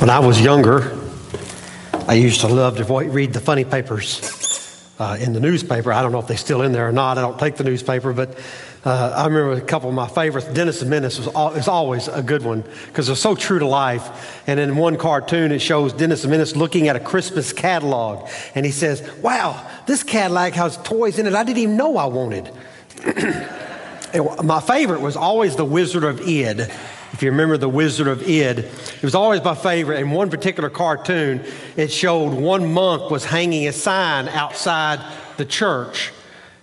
When I was younger, I used to love to read the funny papers uh, in the newspaper. I don't know if they're still in there or not. I don't take the newspaper, but uh, I remember a couple of my favorites. Dennis the Menace was, was always a good one because they're so true to life. And in one cartoon, it shows Dennis the Menace looking at a Christmas catalog, and he says, "Wow, this catalog has toys in it I didn't even know I wanted." my favorite was always the Wizard of Id. If you remember the Wizard of Id, it was always my favorite. In one particular cartoon, it showed one monk was hanging a sign outside the church.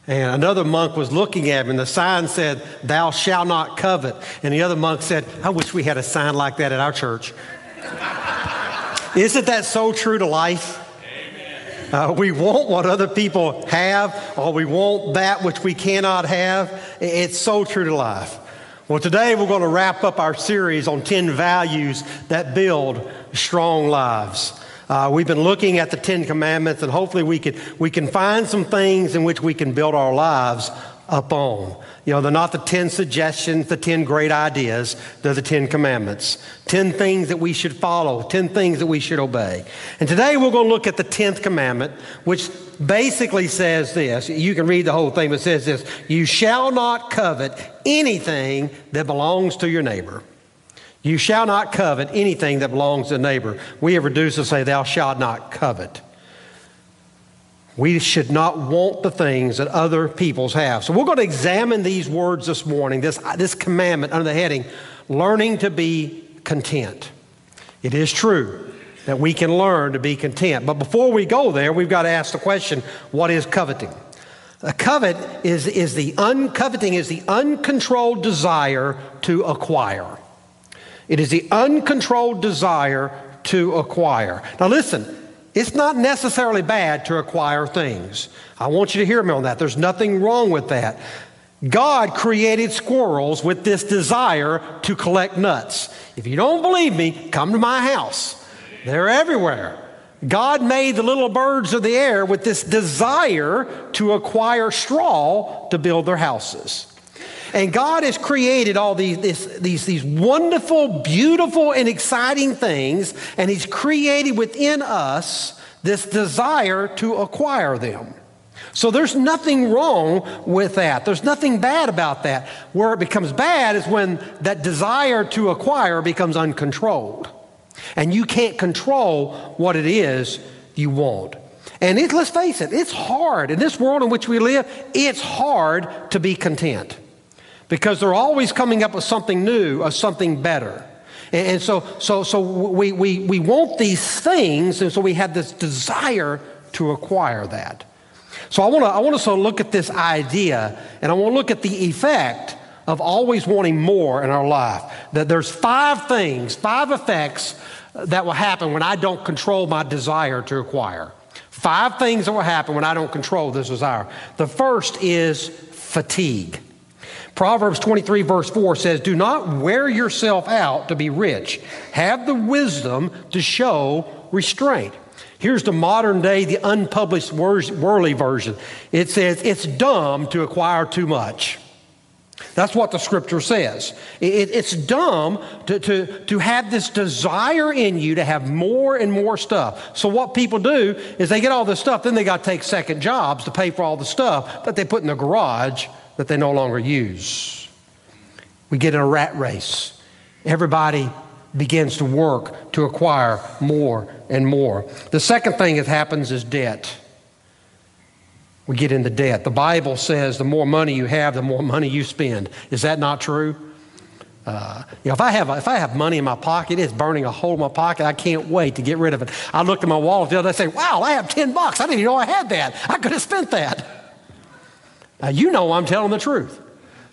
And another monk was looking at him, and the sign said, Thou shalt not covet. And the other monk said, I wish we had a sign like that at our church. Isn't that so true to life? Uh, we want what other people have, or we want that which we cannot have. It's so true to life. Well, today we're going to wrap up our series on 10 values that build strong lives. Uh, we've been looking at the Ten Commandments, and hopefully we can, we can find some things in which we can build our lives upon. You know, they're not the 10 suggestions, the 10 great ideas, they're the 10 commandments. 10 things that we should follow, 10 things that we should obey. And today we're going to look at the 10th commandment, which basically says this. You can read the whole thing, but says this You shall not covet anything that belongs to your neighbor. You shall not covet anything that belongs to a neighbor. We have reduced to say, Thou shalt not covet. We should not want the things that other peoples have. So we're going to examine these words this morning, this, this commandment under the heading, learning to be content. It is true that we can learn to be content. But before we go there, we've got to ask the question, what is coveting? A covet is, is the uncoveting is the uncontrolled desire to acquire. It is the uncontrolled desire to acquire. Now listen, it's not necessarily bad to acquire things. I want you to hear me on that. There's nothing wrong with that. God created squirrels with this desire to collect nuts. If you don't believe me, come to my house. They're everywhere. God made the little birds of the air with this desire to acquire straw to build their houses. And God has created all these, this, these, these wonderful, beautiful, and exciting things, and He's created within us this desire to acquire them. So there's nothing wrong with that. There's nothing bad about that. Where it becomes bad is when that desire to acquire becomes uncontrolled. And you can't control what it is you want. And it, let's face it, it's hard. In this world in which we live, it's hard to be content because they're always coming up with something new or something better. And, so, so, so we, we, we want these things, and so we have this desire to acquire that. So I want to I want us to look at this idea, and I want to look at the effect of always wanting more in our life. That there's five things, five effects that will happen when I don't control my desire to acquire. Five things that will happen when I don't control this desire. The first is fatigue. Proverbs 23, verse 4 says, Do not wear yourself out to be rich. Have the wisdom to show restraint. Here's the modern day, the unpublished Worley version. It says, It's dumb to acquire too much. That's what the scripture says. It, it's dumb to, to, to have this desire in you to have more and more stuff. So, what people do is they get all this stuff, then they got to take second jobs to pay for all the stuff that they put in the garage that they no longer use. We get in a rat race. Everybody begins to work to acquire more and more. The second thing that happens is debt. We get into debt. The Bible says the more money you have, the more money you spend. Is that not true? Uh, you know, if I have if I have money in my pocket, it's burning a hole in my pocket. I can't wait to get rid of it. I looked at my wallet the other day. and Say, "Wow, I have ten bucks. I didn't even know I had that. I could have spent that." Uh, you know I'm telling the truth.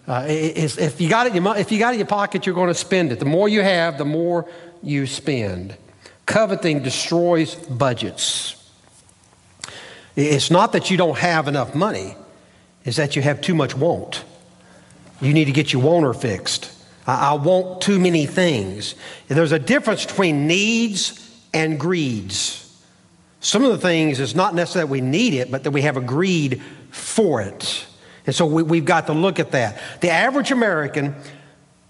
Uh, if, you got it if you got it in your pocket, you're going to spend it. The more you have, the more you spend. Coveting destroys budgets. It's not that you don't have enough money, it's that you have too much want. You need to get your wanter fixed. I, I want too many things. There's a difference between needs and greeds. Some of the things is not necessarily that we need it, but that we have a greed for it. And so we, have got to look at that. The average American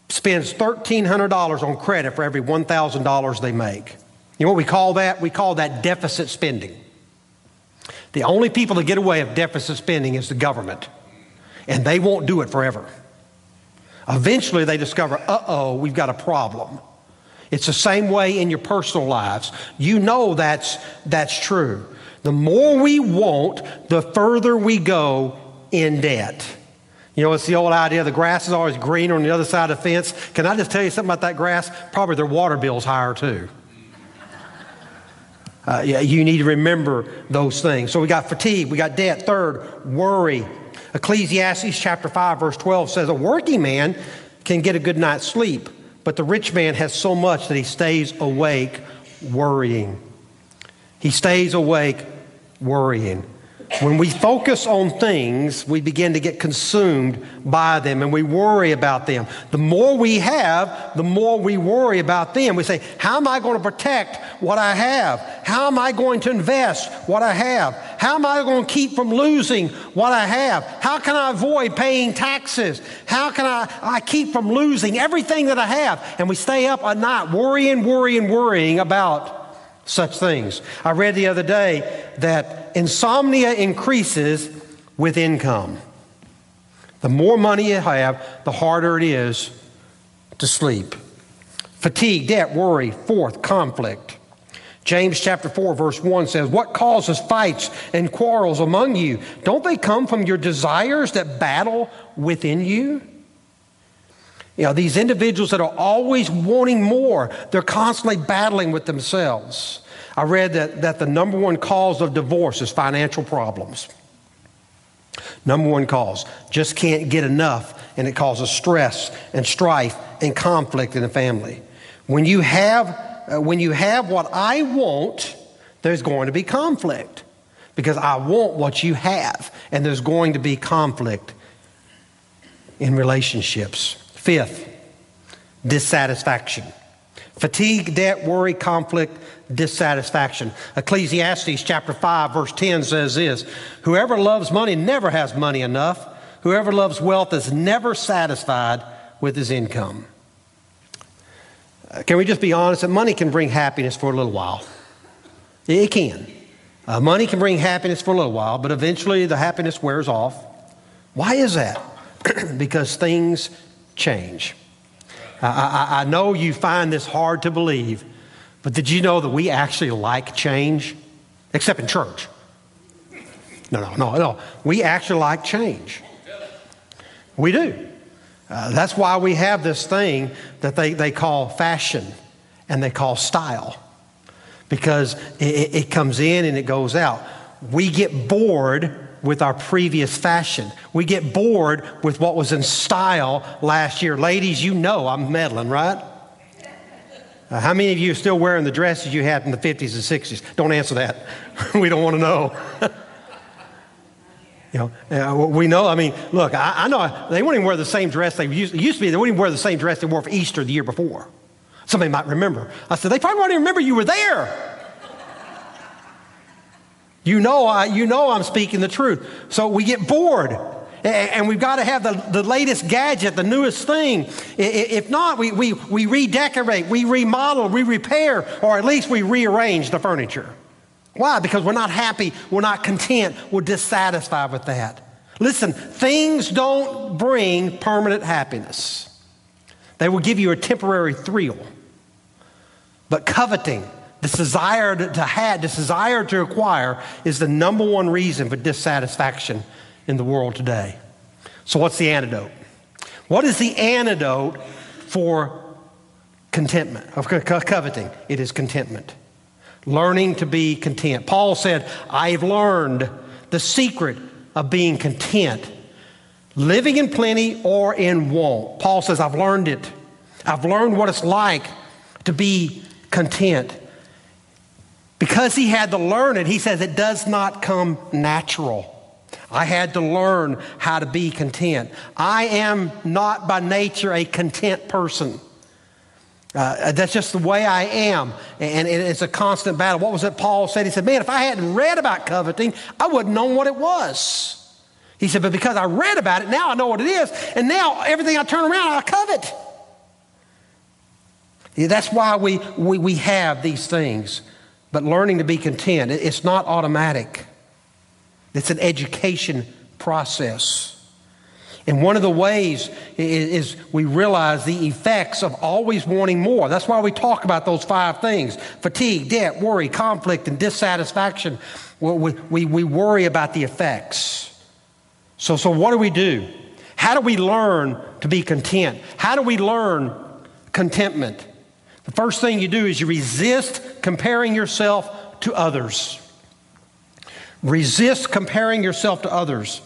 spends $1,300 on credit for every $1,000 they make. You know what we call that? We call that deficit spending. The only people that get away with deficit spending is the government, and they won't do it forever. Eventually, they discover, uh oh, we've got a problem. It's the same way in your personal lives. You know that's, that's true. The more we want, the further we go in debt. You know, it's the old idea the grass is always greener on the other side of the fence. Can I just tell you something about that grass? Probably their water bill's higher too. Uh, yeah, you need to remember those things. So we got fatigue, we got debt. Third, worry. Ecclesiastes chapter 5, verse 12 says, A working man can get a good night's sleep, but the rich man has so much that he stays awake worrying. He stays awake worrying. When we focus on things, we begin to get consumed by them and we worry about them. The more we have, the more we worry about them. We say, How am I going to protect what I have? How am I going to invest what I have? How am I going to keep from losing what I have? How can I avoid paying taxes? How can I, I keep from losing everything that I have? And we stay up at night worrying, worrying, worrying about such things. I read the other day that insomnia increases with income. The more money you have, the harder it is to sleep. Fatigue, debt, worry. Fourth, conflict. James chapter 4, verse 1 says, What causes fights and quarrels among you? Don't they come from your desires that battle within you? You know, these individuals that are always wanting more, they're constantly battling with themselves. I read that, that the number one cause of divorce is financial problems. Number one cause. Just can't get enough, and it causes stress and strife and conflict in the family. When you have, uh, when you have what I want, there's going to be conflict because I want what you have, and there's going to be conflict in relationships. Fifth, dissatisfaction. Fatigue, debt, worry, conflict, dissatisfaction. Ecclesiastes chapter 5, verse 10 says this Whoever loves money never has money enough. Whoever loves wealth is never satisfied with his income. Can we just be honest that money can bring happiness for a little while? It can. Uh, money can bring happiness for a little while, but eventually the happiness wears off. Why is that? because things change. I, I, I know you find this hard to believe, but did you know that we actually like change? Except in church. No, no, no, no. We actually like change. We do. Uh, that's why we have this thing that they, they call fashion and they call style because it, it comes in and it goes out. We get bored with our previous fashion. We get bored with what was in style last year. Ladies, you know I'm meddling, right? Uh, how many of you are still wearing the dresses you had in the 50s and 60s? Don't answer that. we don't want to know. you know, uh, we know, I mean, look, I, I, know they wouldn't even wear the same dress they used, used to be. They wouldn't even wear the same dress they wore for Easter the year before. Somebody might remember. I said, they probably won't even remember you were there. You know, I, you know I'm speaking the truth. So we get bored. And we've got to have the, the latest gadget, the newest thing. If not, we, we, we redecorate, we remodel, we repair, or at least we rearrange the furniture. Why? Because we're not happy, we're not content, we're dissatisfied with that. Listen, things don't bring permanent happiness, they will give you a temporary thrill. But coveting, this desire to have, this desire to acquire is the number one reason for dissatisfaction in the world today. So, what's the antidote? What is the antidote for contentment, of coveting? It is contentment. Learning to be content. Paul said, I've learned the secret of being content, living in plenty or in want. Paul says, I've learned it. I've learned what it's like to be content. Because he had to learn it, he says it does not come natural. I had to learn how to be content. I am not by nature a content person. Uh, that's just the way I am. And it's a constant battle. What was it Paul said? He said, Man, if I hadn't read about coveting, I wouldn't know what it was. He said, But because I read about it, now I know what it is. And now everything I turn around, I covet. That's why we, we, we have these things. But learning to be content, it's not automatic, it's an education process. And one of the ways is, we realize the effects of always wanting more. That's why we talk about those five things fatigue, debt, worry, conflict, and dissatisfaction. We, we, we worry about the effects. So, so, what do we do? How do we learn to be content? How do we learn contentment? The first thing you do is you resist comparing yourself to others. Resist comparing yourself to others.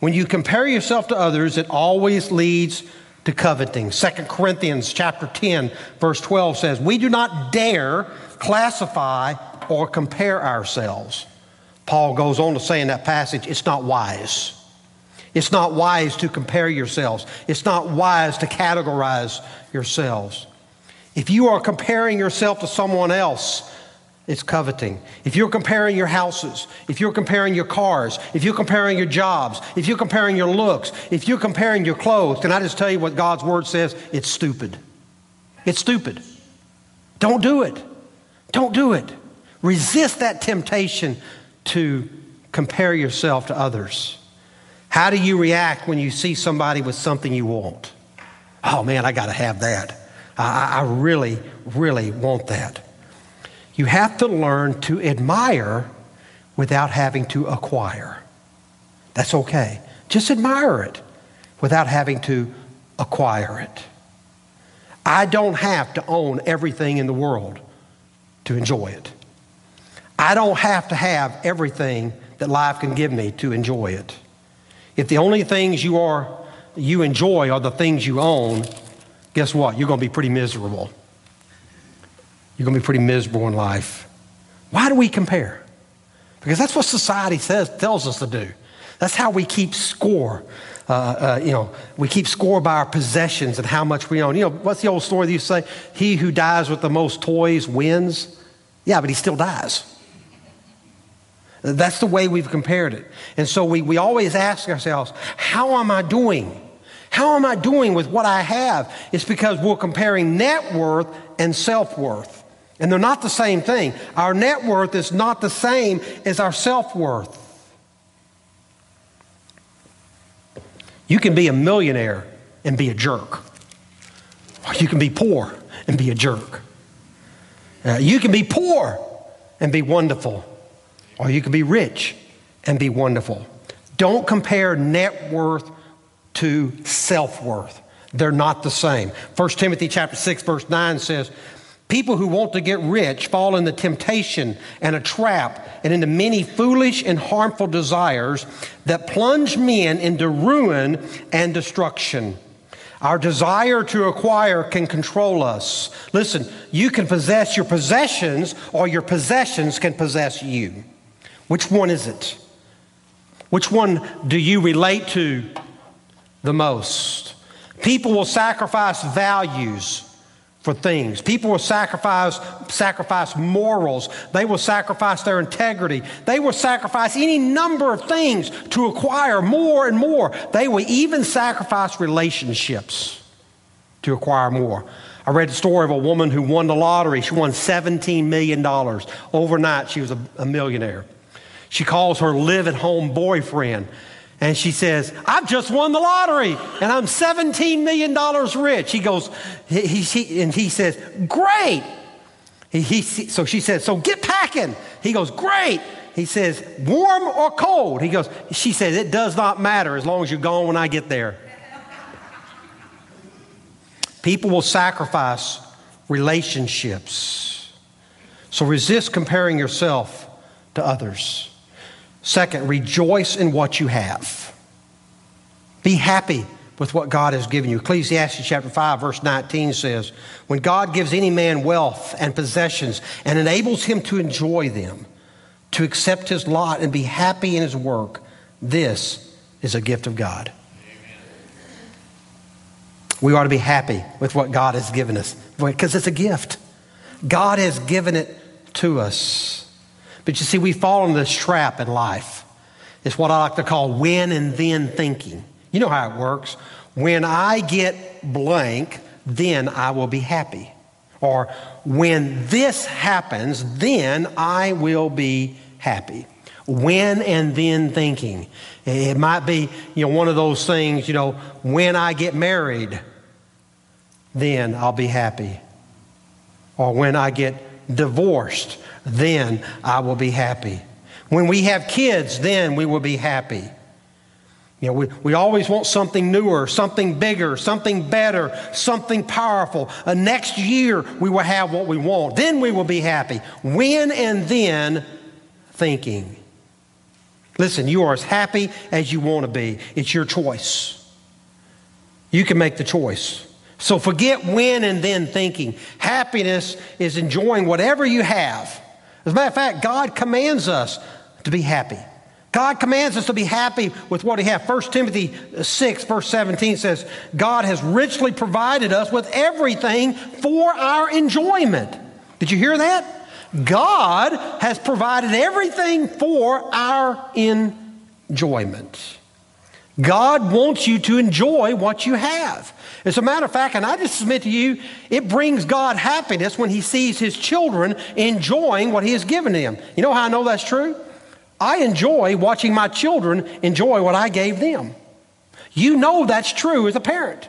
When you compare yourself to others, it always leads to coveting. 2 Corinthians chapter 10 verse 12 says, "We do not dare classify or compare ourselves." Paul goes on to say in that passage, it's not wise. It's not wise to compare yourselves. It's not wise to categorize yourselves. If you are comparing yourself to someone else, it's coveting. If you're comparing your houses, if you're comparing your cars, if you're comparing your jobs, if you're comparing your looks, if you're comparing your clothes, can I just tell you what God's word says? It's stupid. It's stupid. Don't do it. Don't do it. Resist that temptation to compare yourself to others. How do you react when you see somebody with something you want? Oh man, I got to have that. I, I really, really want that. You have to learn to admire without having to acquire. That's okay. Just admire it without having to acquire it. I don't have to own everything in the world to enjoy it. I don't have to have everything that life can give me to enjoy it. If the only things you are you enjoy are the things you own, guess what? You're going to be pretty miserable you're going to be pretty miserable in life. Why do we compare? Because that's what society says, tells us to do. That's how we keep score. Uh, uh, you know, we keep score by our possessions and how much we own. You know, what's the old story that you say? He who dies with the most toys wins. Yeah, but he still dies. That's the way we've compared it. And so we, we always ask ourselves, how am I doing? How am I doing with what I have? It's because we're comparing net worth and self worth. And they're not the same thing. Our net worth is not the same as our self worth. You can be a millionaire and be a jerk, or you can be poor and be a jerk. Uh, you can be poor and be wonderful, or you can be rich and be wonderful. Don't compare net worth to self worth. They're not the same. 1 Timothy chapter 6 verse 9 says, People who want to get rich fall into temptation and a trap and into many foolish and harmful desires that plunge men into ruin and destruction. Our desire to acquire can control us. Listen, you can possess your possessions or your possessions can possess you. Which one is it? Which one do you relate to the most? People will sacrifice values for things. People will sacrifice, sacrifice morals. They will sacrifice their integrity. They will sacrifice any number of things to acquire more and more. They will even sacrifice relationships to acquire more. I read the story of a woman who won the lottery. She won $17 million. Overnight, she was a, a millionaire. She calls her live at home boyfriend and she says, I've just won the lottery and I'm $17 million rich. He goes, he, he, and he says, Great. He, he, so she says, So get packing. He goes, Great. He says, Warm or cold? He goes, She says, It does not matter as long as you're gone when I get there. People will sacrifice relationships. So resist comparing yourself to others. Second, rejoice in what you have. Be happy with what God has given you. Ecclesiastes chapter 5 verse 19 says, "When God gives any man wealth and possessions and enables him to enjoy them, to accept his lot and be happy in his work, this is a gift of God." We ought to be happy with what God has given us because it's a gift. God has given it to us. But you see, we fall into this trap in life. It's what I like to call when and then thinking. You know how it works. When I get blank, then I will be happy. Or when this happens, then I will be happy. When and then thinking. It might be, you know, one of those things, you know, when I get married, then I'll be happy. Or when I get divorced, then I will be happy. When we have kids, then we will be happy. You know, we, we always want something newer, something bigger, something better, something powerful. Uh, next year, we will have what we want. Then we will be happy. When and then thinking. Listen, you are as happy as you want to be. It's your choice. You can make the choice. So forget when and then thinking. Happiness is enjoying whatever you have. As a matter of fact, God commands us to be happy. God commands us to be happy with what He has. 1 Timothy 6, verse 17 says, God has richly provided us with everything for our enjoyment. Did you hear that? God has provided everything for our enjoyment. God wants you to enjoy what you have. As a matter of fact, and I just submit to you, it brings God happiness when He sees His children enjoying what He has given them. You know how I know that's true? I enjoy watching my children enjoy what I gave them. You know that's true as a parent.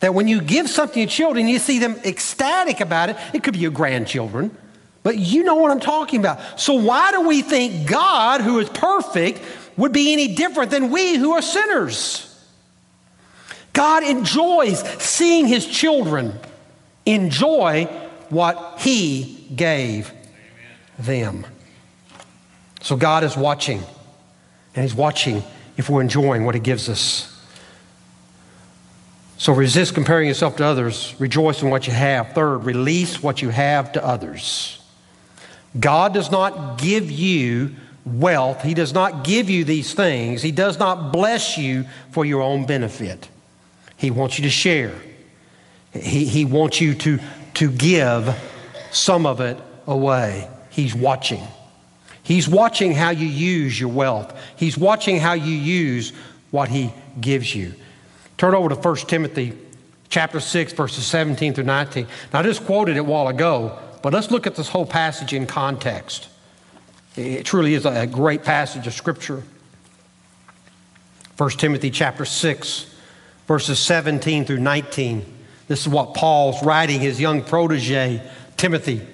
That when you give something to children, you see them ecstatic about it. It could be your grandchildren, but you know what I'm talking about. So, why do we think God, who is perfect, would be any different than we who are sinners? God enjoys seeing his children enjoy what he gave them. So God is watching, and He's watching if we're enjoying what He gives us. So resist comparing yourself to others. Rejoice in what you have. Third, release what you have to others. God does not give you wealth, He does not give you these things, He does not bless you for your own benefit. He wants you to share, He, he wants you to, to give some of it away. He's watching. He's watching how you use your wealth. He's watching how you use what he gives you. Turn over to 1 Timothy chapter 6 verses 17 through 19. Now I just quoted it a while ago, but let's look at this whole passage in context. It truly is a great passage of scripture. 1 Timothy chapter 6 verses 17 through 19. This is what Paul's writing his young protege Timothy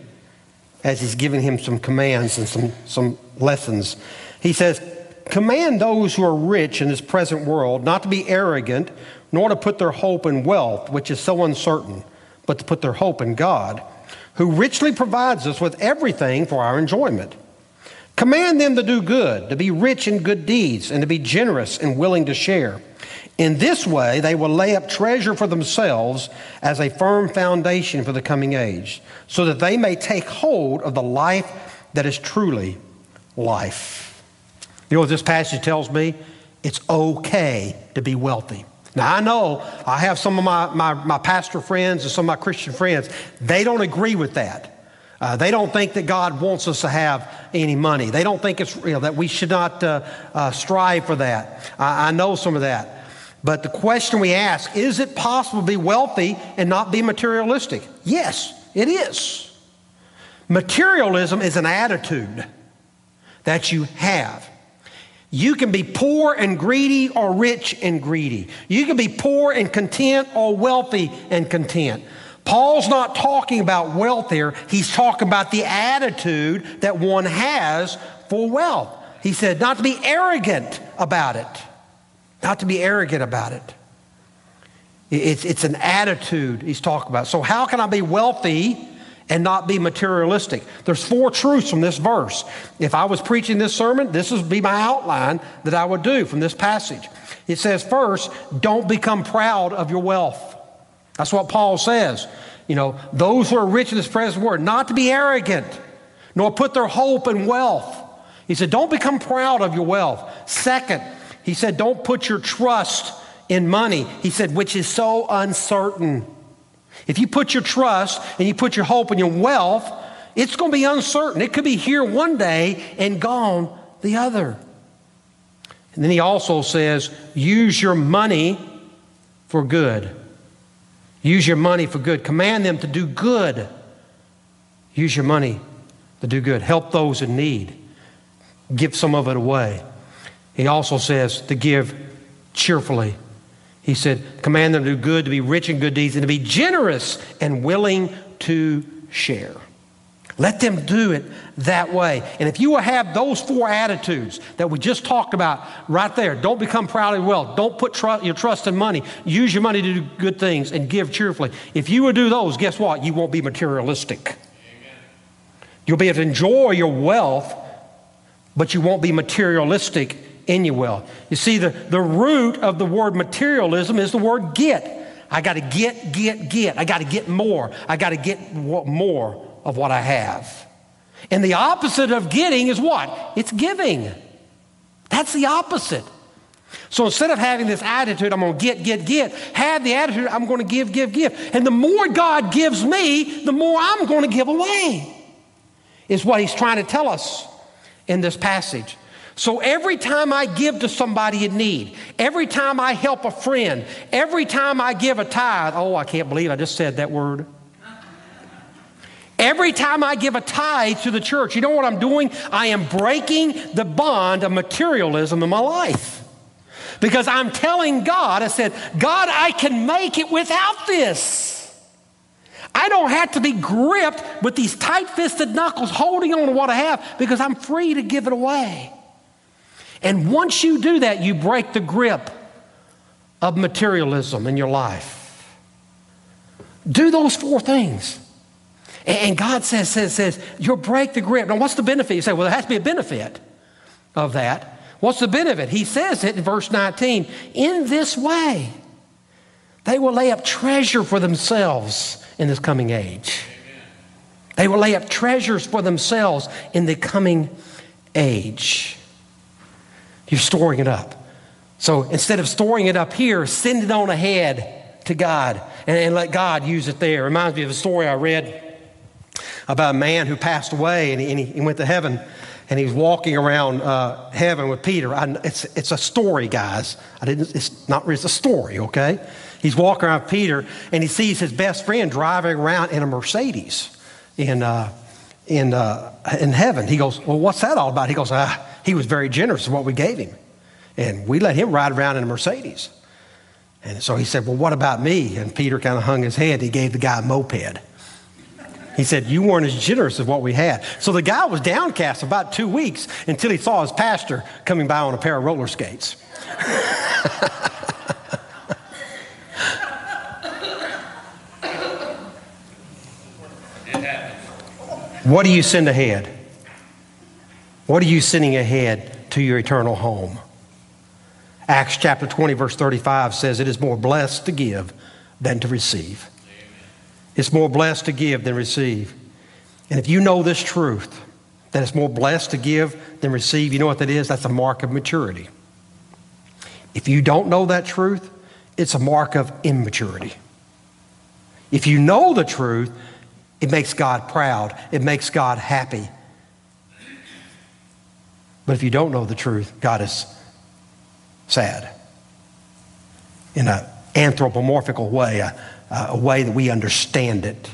as he's giving him some commands and some, some lessons. He says, Command those who are rich in this present world not to be arrogant, nor to put their hope in wealth, which is so uncertain, but to put their hope in God, who richly provides us with everything for our enjoyment. Command them to do good, to be rich in good deeds, and to be generous and willing to share. In this way, they will lay up treasure for themselves as a firm foundation for the coming age, so that they may take hold of the life that is truly life. You know what this passage tells me? It's okay to be wealthy. Now, I know I have some of my, my, my pastor friends and some of my Christian friends, they don't agree with that. Uh, they don't think that God wants us to have any money. They don't think it's you know, that we should not uh, uh, strive for that. I, I know some of that. But the question we ask is it possible to be wealthy and not be materialistic? Yes, it is. Materialism is an attitude that you have. You can be poor and greedy or rich and greedy. You can be poor and content or wealthy and content. Paul's not talking about wealth here, he's talking about the attitude that one has for wealth. He said, not to be arrogant about it not to be arrogant about it. It's, it's an attitude he's talking about. So, how can I be wealthy and not be materialistic? There's four truths from this verse. If I was preaching this sermon, this would be my outline that I would do from this passage. It says, first, don't become proud of your wealth. That's what Paul says. You know, those who are rich in this present world, not to be arrogant, nor put their hope in wealth. He said, don't become proud of your wealth. Second, he said, Don't put your trust in money. He said, which is so uncertain. If you put your trust and you put your hope in your wealth, it's going to be uncertain. It could be here one day and gone the other. And then he also says, use your money for good. Use your money for good. Command them to do good. Use your money to do good. Help those in need. Give some of it away. He also says to give cheerfully. He said, command them to do good, to be rich in good deeds, and to be generous and willing to share. Let them do it that way. And if you will have those four attitudes that we just talked about right there, don't become proud of your wealth, don't put tr- your trust in money, use your money to do good things and give cheerfully. If you will do those, guess what? You won't be materialistic. Amen. You'll be able to enjoy your wealth, but you won't be materialistic in your wealth. You see, the, the root of the word materialism is the word get. I got to get, get, get. I got to get more. I got to get more of what I have. And the opposite of getting is what? It's giving. That's the opposite. So instead of having this attitude, I'm going to get, get, get, have the attitude, I'm going to give, give, give. And the more God gives me, the more I'm going to give away, is what he's trying to tell us in this passage. So every time I give to somebody in need, every time I help a friend, every time I give a tithe, oh, I can't believe I just said that word. Every time I give a tithe to the church, you know what I'm doing? I am breaking the bond of materialism in my life. Because I'm telling God, I said, God, I can make it without this. I don't have to be gripped with these tight fisted knuckles holding on to what I have because I'm free to give it away. And once you do that, you break the grip of materialism in your life. Do those four things. And God says, says, says, you'll break the grip. Now, what's the benefit? You say, well, there has to be a benefit of that. What's the benefit? He says it in verse 19. In this way, they will lay up treasure for themselves in this coming age. They will lay up treasures for themselves in the coming age. You're storing it up. So instead of storing it up here, send it on ahead to God and, and let God use it there. Reminds me of a story I read about a man who passed away and he, and he went to heaven and he was walking around uh, heaven with Peter. I, it's, it's a story, guys. I didn't, it's not it's a story, okay? He's walking around with Peter and he sees his best friend driving around in a Mercedes in, uh, in, uh, in heaven. He goes, Well, what's that all about? He goes, ah, he was very generous in what we gave him. And we let him ride around in a Mercedes. And so he said, Well, what about me? And Peter kind of hung his head. He gave the guy a moped. He said, You weren't as generous as what we had. So the guy was downcast about two weeks until he saw his pastor coming by on a pair of roller skates. what do you send ahead? What are you sending ahead to your eternal home? Acts chapter 20, verse 35 says, It is more blessed to give than to receive. It's more blessed to give than receive. And if you know this truth, that it's more blessed to give than receive, you know what that is? That's a mark of maturity. If you don't know that truth, it's a mark of immaturity. If you know the truth, it makes God proud, it makes God happy. But if you don't know the truth, God is sad in an anthropomorphical way, a way that we understand it.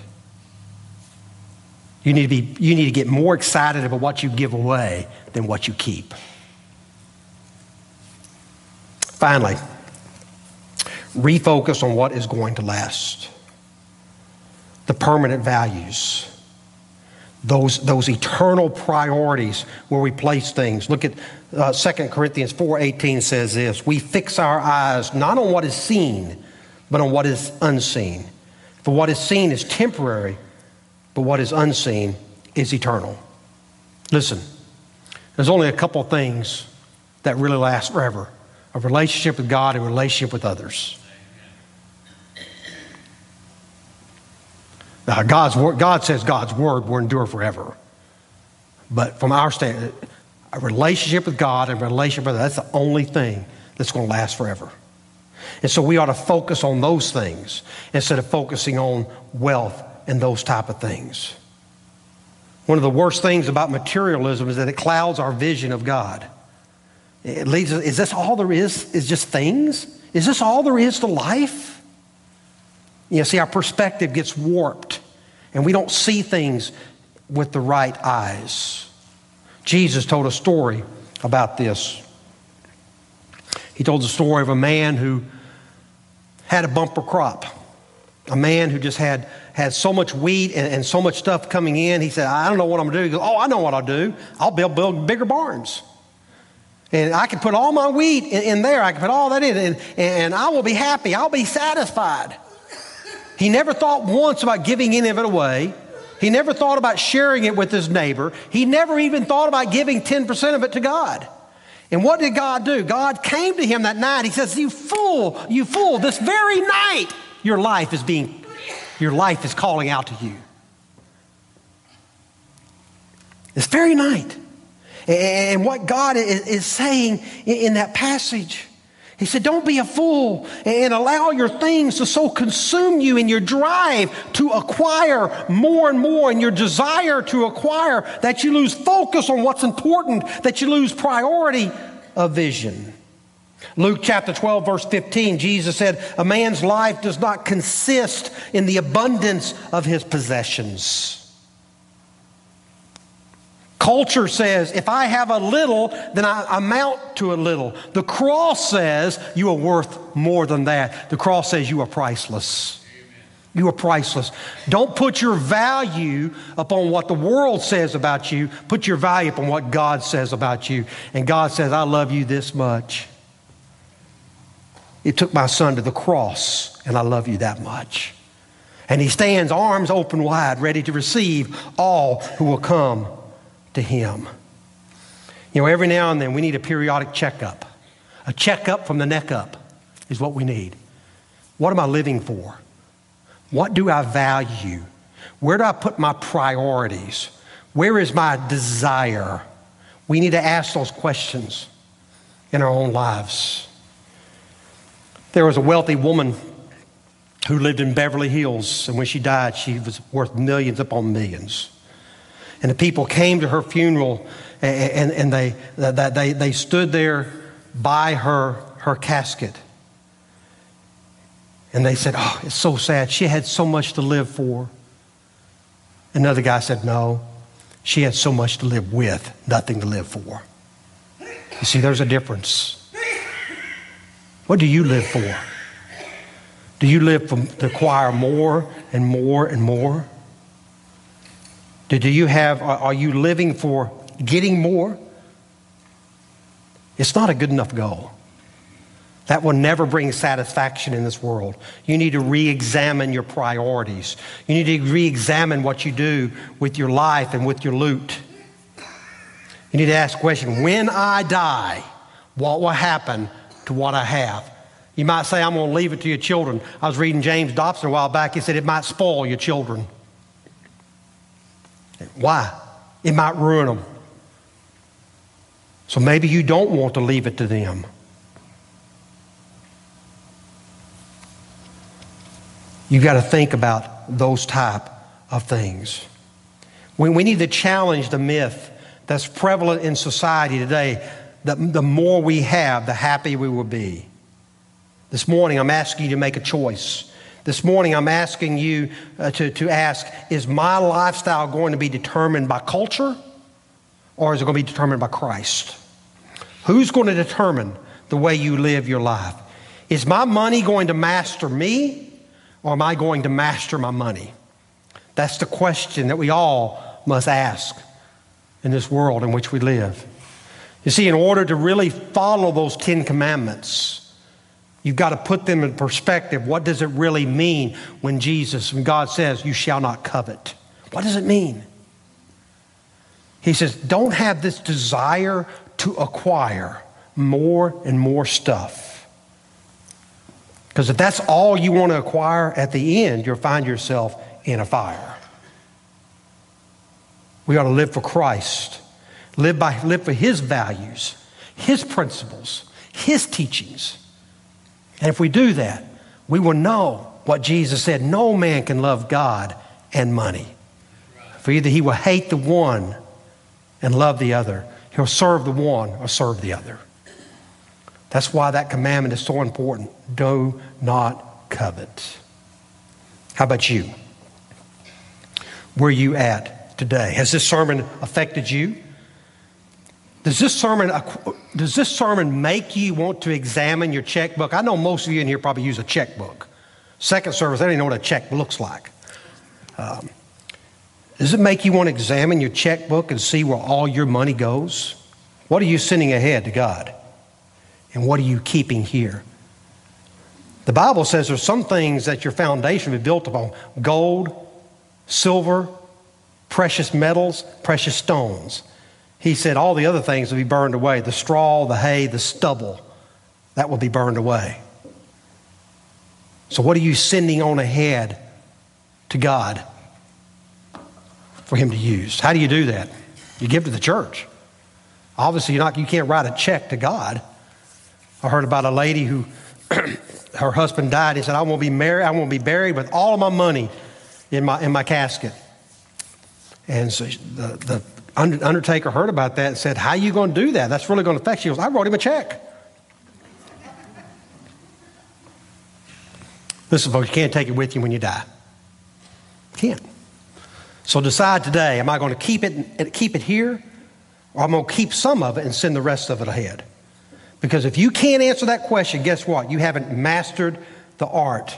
You need, to be, you need to get more excited about what you give away than what you keep. Finally, refocus on what is going to last the permanent values those, those eternal priorities where we place things. Look at uh, 2 Corinthians 4.18 says this, we fix our eyes not on what is seen, but on what is unseen. For what is seen is temporary, but what is unseen is eternal. Listen, there's only a couple things that really last forever a relationship with God and a relationship with others. Now, God's God says God's word will endure forever. But from our standpoint, a relationship with God and a relationship with others, that's the only thing that's going to last forever. And so we ought to focus on those things instead of focusing on wealth and those type of things. One of the worst things about materialism is that it clouds our vision of God. It leads us, is this all there is? Is just things? Is this all there is to life? You know, see, our perspective gets warped and we don't see things with the right eyes. Jesus told a story about this. He told the story of a man who had a bumper crop. A man who just had, had so much wheat and, and so much stuff coming in. He said, I don't know what I'm going to do. He goes, Oh, I know what I'll do. I'll build, build bigger barns. And I can put all my wheat in, in there. I can put all that in, and, and I will be happy. I'll be satisfied. He never thought once about giving any of it away. He never thought about sharing it with his neighbor. He never even thought about giving 10% of it to God. And what did God do? God came to him that night. He says, You fool, you fool, this very night your life is being, your life is calling out to you. This very night. And what God is saying in that passage, He said, Don't be a fool and allow your things to so consume you in your drive to acquire more and more and your desire to acquire that you lose focus on what's important, that you lose priority of vision. Luke chapter 12, verse 15, Jesus said, A man's life does not consist in the abundance of his possessions. Culture says, if I have a little, then I amount to a little. The cross says you are worth more than that. The cross says you are priceless. You are priceless. Don't put your value upon what the world says about you. Put your value upon what God says about you. And God says, I love you this much. It took my son to the cross, and I love you that much. And he stands arms open wide, ready to receive all who will come to him. You know, every now and then we need a periodic checkup. A checkup from the neck up is what we need. What am I living for? What do I value? Where do I put my priorities? Where is my desire? We need to ask those questions in our own lives. There was a wealthy woman who lived in Beverly Hills, and when she died, she was worth millions upon millions. And the people came to her funeral, and, and, they, they, they stood there by her, her casket. And they said, Oh, it's so sad. She had so much to live for. Another guy said, No, she had so much to live with, nothing to live for. You see, there's a difference. What do you live for? Do you live to acquire more and more and more? Do, do you have, are you living for getting more? It's not a good enough goal. That will never bring satisfaction in this world. You need to re examine your priorities. You need to re examine what you do with your life and with your loot. You need to ask the question when I die, what will happen to what I have? You might say, I'm going to leave it to your children. I was reading James Dobson a while back. He said it might spoil your children. Why? It might ruin them. So maybe you don't want to leave it to them. You've got to think about those type of things. We, we need to challenge the myth that's prevalent in society today that the more we have, the happier we will be. This morning, I'm asking you to make a choice. This morning, I'm asking you uh, to, to ask Is my lifestyle going to be determined by culture or is it going to be determined by Christ? Who's going to determine the way you live your life? Is my money going to master me or am I going to master my money? That's the question that we all must ask in this world in which we live. You see, in order to really follow those Ten Commandments, you've got to put them in perspective. What does it really mean when Jesus, when God says, You shall not covet? What does it mean? He says, Don't have this desire to acquire more and more stuff. Because if that's all you want to acquire at the end, you'll find yourself in a fire. We ought to live for Christ, live, by, live for His values, His principles, His teachings. And if we do that, we will know what Jesus said no man can love God and money. For either he will hate the one and love the other, he'll serve the one or serve the other. That's why that commandment is so important. Do not covet. How about you? Where are you at today? Has this sermon affected you? Does this sermon does this sermon make you want to examine your checkbook? I know most of you in here probably use a checkbook. Second service, I don't even know what a check looks like. Um, does it make you want to examine your checkbook and see where all your money goes? What are you sending ahead to God? And what are you keeping here? The Bible says there's some things that your foundation will be built upon gold, silver, precious metals, precious stones. He said all the other things will be burned away the straw, the hay, the stubble. That will be burned away. So, what are you sending on ahead to God for Him to use? How do you do that? You give to the church. Obviously, you're not, you can't write a check to God. I heard about a lady who her husband died. He said, I won't be married, I won't be buried with all of my money in my, in my casket. And so the, the undertaker heard about that and said, How are you going to do that? That's really going to affect you. She goes, I wrote him a check. Listen, folks, you can't take it with you when you die. You can't. So decide today, am I going to keep it, keep it here? Or I'm going to keep some of it and send the rest of it ahead? Because if you can't answer that question, guess what? You haven't mastered the art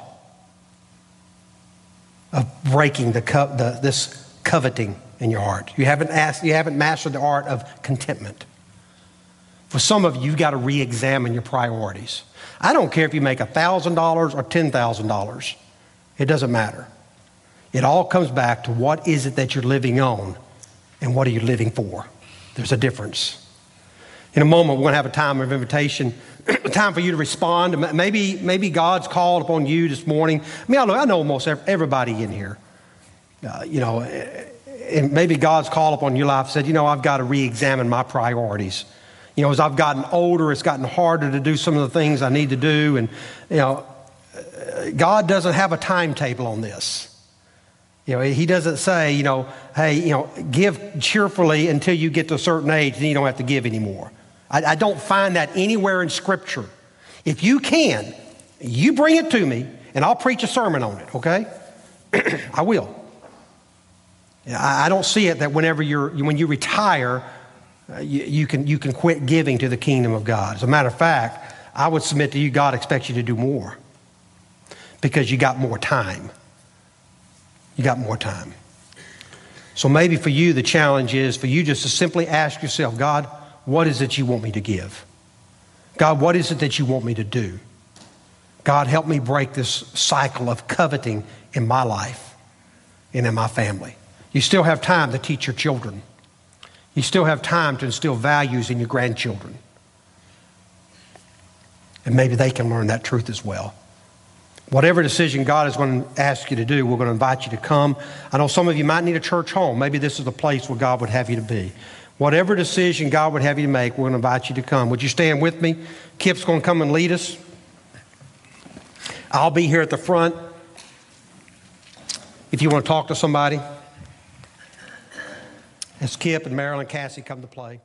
of breaking the, co- the, this coveting in your heart. You haven't, asked, you haven't mastered the art of contentment. For some of you, you've got to re examine your priorities. I don't care if you make $1,000 or $10,000, it doesn't matter. It all comes back to what is it that you're living on and what are you living for. There's a difference. In a moment, we're going to have a time of invitation, a time for you to respond. Maybe, maybe God's called upon you this morning. I mean, I know, I know almost everybody in here. Uh, you know, and maybe God's call upon your life said, you know, I've got to re examine my priorities. You know, as I've gotten older, it's gotten harder to do some of the things I need to do. And, you know, God doesn't have a timetable on this. You know, He doesn't say, you know, hey, you know, give cheerfully until you get to a certain age and you don't have to give anymore. I, I don't find that anywhere in Scripture. If you can, you bring it to me and I'll preach a sermon on it, okay? I will. I don't see it that whenever you're, when you retire, uh, you, you, can, you can quit giving to the kingdom of God. As a matter of fact, I would submit to you, God expects you to do more because you got more time. You got more time. So maybe for you, the challenge is for you just to simply ask yourself, God, what is it you want me to give? God, what is it that you want me to do? God, help me break this cycle of coveting in my life and in my family. You still have time to teach your children. You still have time to instill values in your grandchildren. And maybe they can learn that truth as well. Whatever decision God is going to ask you to do, we're going to invite you to come. I know some of you might need a church home. Maybe this is the place where God would have you to be. Whatever decision God would have you to make, we're going to invite you to come. Would you stand with me? Kip's going to come and lead us. I'll be here at the front if you want to talk to somebody as Kip and Marilyn Cassie come to play.